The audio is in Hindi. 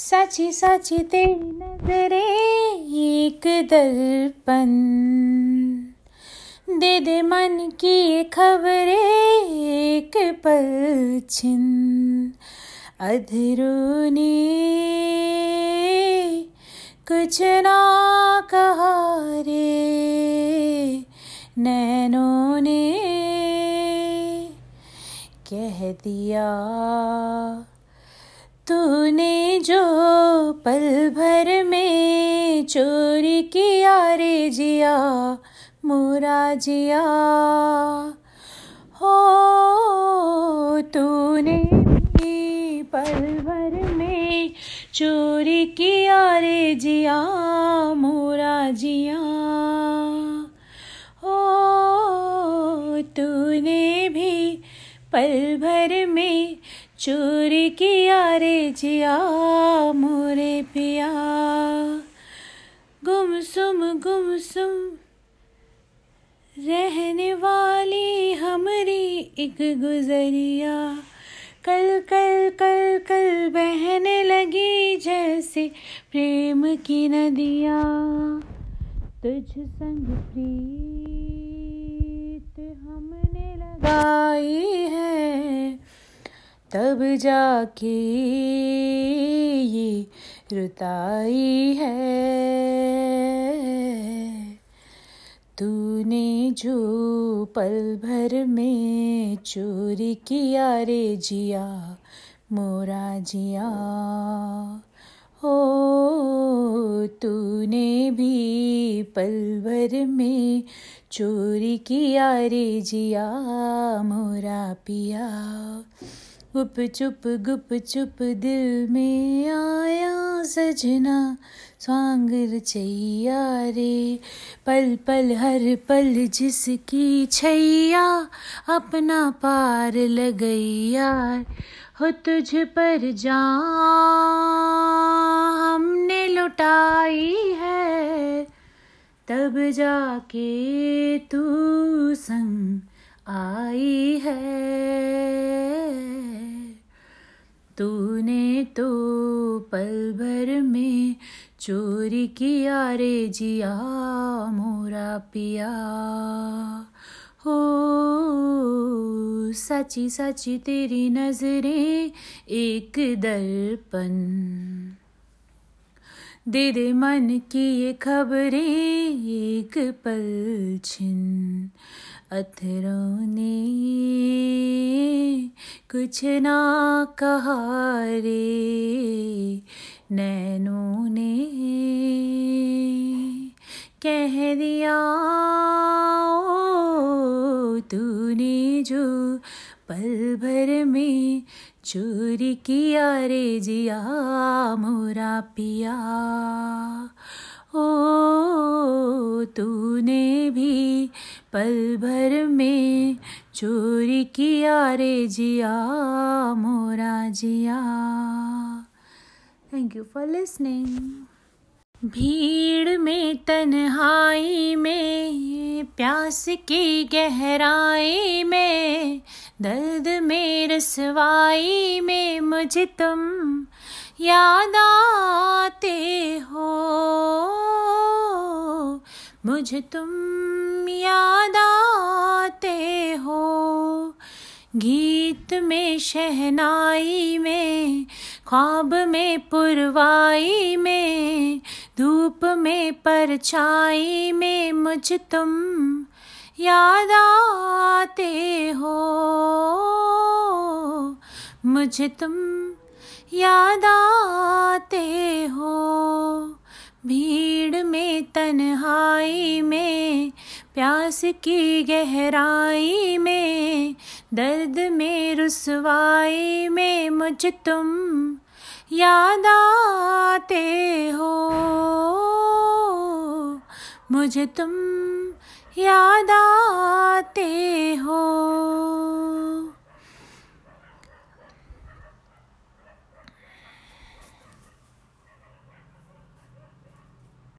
सची सची तेरी नजरे, एक दर्पण। दे दे मन की खबरें, एक पल छिन ने कुछ ना कहा रे, नैनों ने कह दिया। तूने जो पल भर में चोरी किया, रे जिया, मोरा जिया। हो, तूने पल भर में चोरी किया, रे जिया, मोरा जिया। हो, तूने भी पल भर में चोरी किया रे जिया, मोरे पिया। गुमसुम गुमसुम, रहने वाली हमारी एक गुजरिया। कल कल कल कल बहने लगी जैसे प्रेम की नदिया। तुझ संग प्रीत हमने लगाई तब जाके ये रुताई है। तूने जो पल भर में चोरी किया रे जिया, मोरा जिया हो तूने भी पल भर में चोरी किया रे जिया, मोरा पिया। गुप चुप गुप चुप दिल में आया सजना। स्वांग रचैया रे, पल पल, हर पल जिसकी छैया। अपना पार लगैया, हो तुझ पर जा हमने लुटाई है। तब जाके तू संग तूने तो पल भर में चोरी किया रे जिया, मोरा पिया। हो सची सची तेरी नज़रें एक दर्पण। दे दे मन की ये खबरें, एक पल छिन। अथरों ने कुछ ना कहा रे, नैनों ने कह दिया तूने जो पल भर में चोरी किया रे जिया मोरा पिया। ओ, तूने भी पल भर में चोरी किया रे जिया मोरा जिया। थैंक यू फॉर लिसनिंग भीड़ में, तन्हाई में प्यास की गहराई में, दर्द में रसवाई में मुझे तुम याद आते हो। मुझे तुम याद आते हो। गीत में शहनाई में, ख्वाब में पुरवाई में, धूप में परछाई में मुझ तुम याद आते हो। मुझे तुम याद आते हो। भीड़ में, तन्हाई में, प्यास की गहराई में, दर्द में, रुसवाई में मुझ तुम याद आते हो। मुझे तुम याद आते हो।